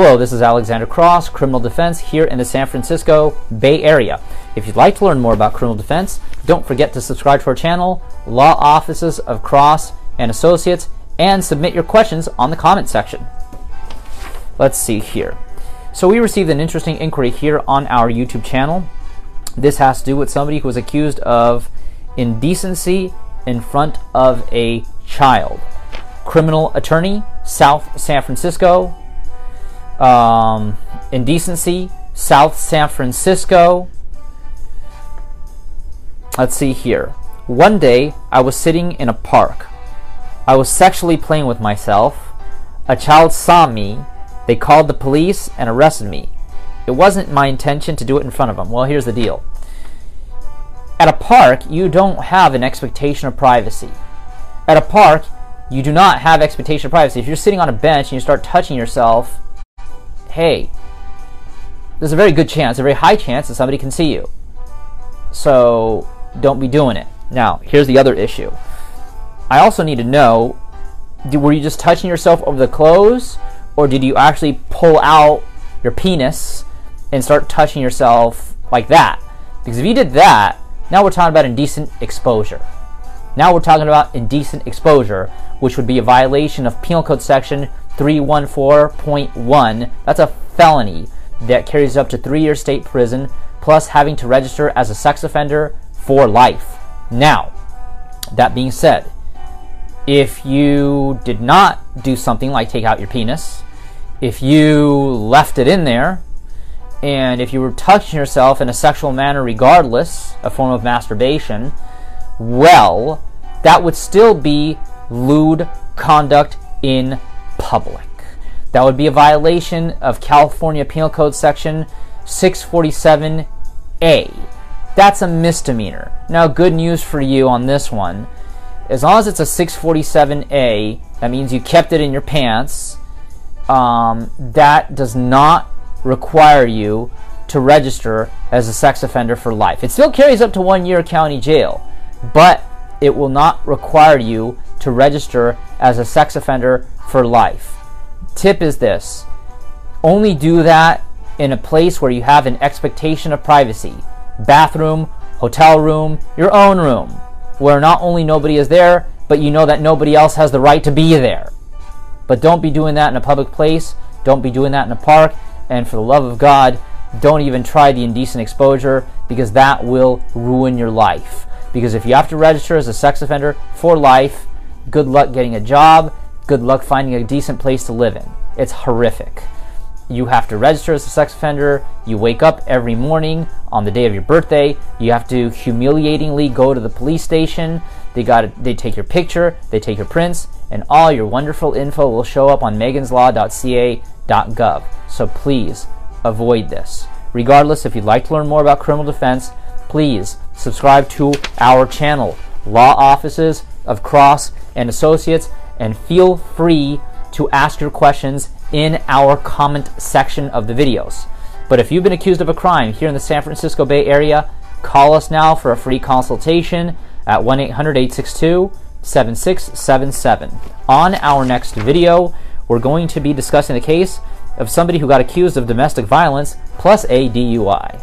Hello, this is Alexander Cross, Criminal Defense here in the San Francisco Bay Area. If you'd like to learn more about criminal defense, don't forget to subscribe to our channel, Law Offices of Cross and Associates, and submit your questions on the comment section. Let's see here. So we received an interesting inquiry here on our YouTube channel. This has to do with somebody who was accused of indecency in front of a child. Criminal attorney, South San Francisco. Um, indecency, South San Francisco. Let's see here. One day, I was sitting in a park. I was sexually playing with myself. A child saw me. They called the police and arrested me. It wasn't my intention to do it in front of them. Well, here's the deal. At a park, you don't have an expectation of privacy. At a park, you do not have expectation of privacy. If you're sitting on a bench and you start touching yourself, hey, there's a very good chance, a very high chance that somebody can see you. So don't be doing it. Now, here's the other issue. I also need to know were you just touching yourself over the clothes, or did you actually pull out your penis and start touching yourself like that? Because if you did that, now we're talking about indecent exposure. Now we're talking about indecent exposure, which would be a violation of Penal Code Section 314.1. That's a felony that carries up to three years state prison, plus having to register as a sex offender for life. Now, that being said, if you did not do something like take out your penis, if you left it in there, and if you were touching yourself in a sexual manner regardless, a form of masturbation, well, that would still be lewd conduct in public. That would be a violation of California Penal Code Section 647A. That's a misdemeanor. Now, good news for you on this one. As long as it's a 647A, that means you kept it in your pants. Um, that does not require you to register as a sex offender for life. It still carries up to one year county jail, but it will not require you to register as a sex offender for life. Tip is this only do that in a place where you have an expectation of privacy bathroom, hotel room, your own room, where not only nobody is there, but you know that nobody else has the right to be there. But don't be doing that in a public place, don't be doing that in a park, and for the love of God, don't even try the indecent exposure because that will ruin your life. Because if you have to register as a sex offender for life, good luck getting a job, good luck finding a decent place to live in. It's horrific. You have to register as a sex offender. You wake up every morning on the day of your birthday. You have to humiliatingly go to the police station. They got they take your picture, they take your prints, and all your wonderful info will show up on meganslaw.ca.gov. So please avoid this. Regardless, if you'd like to learn more about criminal defense, please subscribe to our channel, Law Offices of Cross and Associates, and feel free to ask your questions in our comment section of the videos. But if you've been accused of a crime here in the San Francisco Bay Area, call us now for a free consultation at 1 800 862 7677. On our next video, we're going to be discussing the case of somebody who got accused of domestic violence plus a DUI.